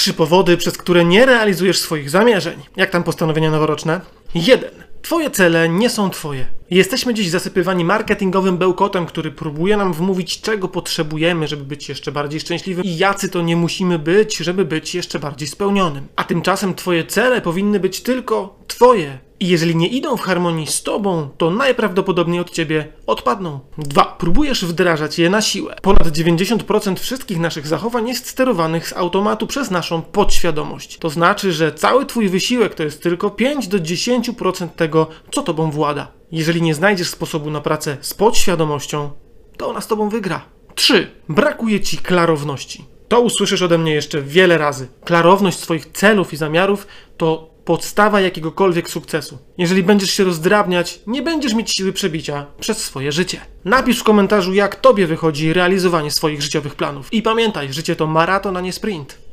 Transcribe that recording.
Trzy powody, przez które nie realizujesz swoich zamierzeń. Jak tam postanowienia noworoczne? 1. Twoje cele nie są twoje. Jesteśmy dziś zasypywani marketingowym bełkotem, który próbuje nam wmówić, czego potrzebujemy, żeby być jeszcze bardziej szczęśliwym i jacy to nie musimy być, żeby być jeszcze bardziej spełnionym. A tymczasem twoje cele powinny być tylko twoje. I jeżeli nie idą w harmonii z tobą, to najprawdopodobniej od ciebie odpadną. 2. Próbujesz wdrażać je na siłę. Ponad 90% wszystkich naszych zachowań jest sterowanych z automatu przez naszą podświadomość. To znaczy, że cały twój wysiłek to jest tylko 5 do 10% tego, co tobą włada. Jeżeli nie znajdziesz sposobu na pracę z podświadomością, to ona z tobą wygra. 3. Brakuje ci klarowności. To usłyszysz ode mnie jeszcze wiele razy. Klarowność swoich celów i zamiarów to podstawa jakiegokolwiek sukcesu. Jeżeli będziesz się rozdrabniać, nie będziesz mieć siły przebicia przez swoje życie. Napisz w komentarzu, jak tobie wychodzi realizowanie swoich życiowych planów. I pamiętaj, życie to maraton, a nie sprint.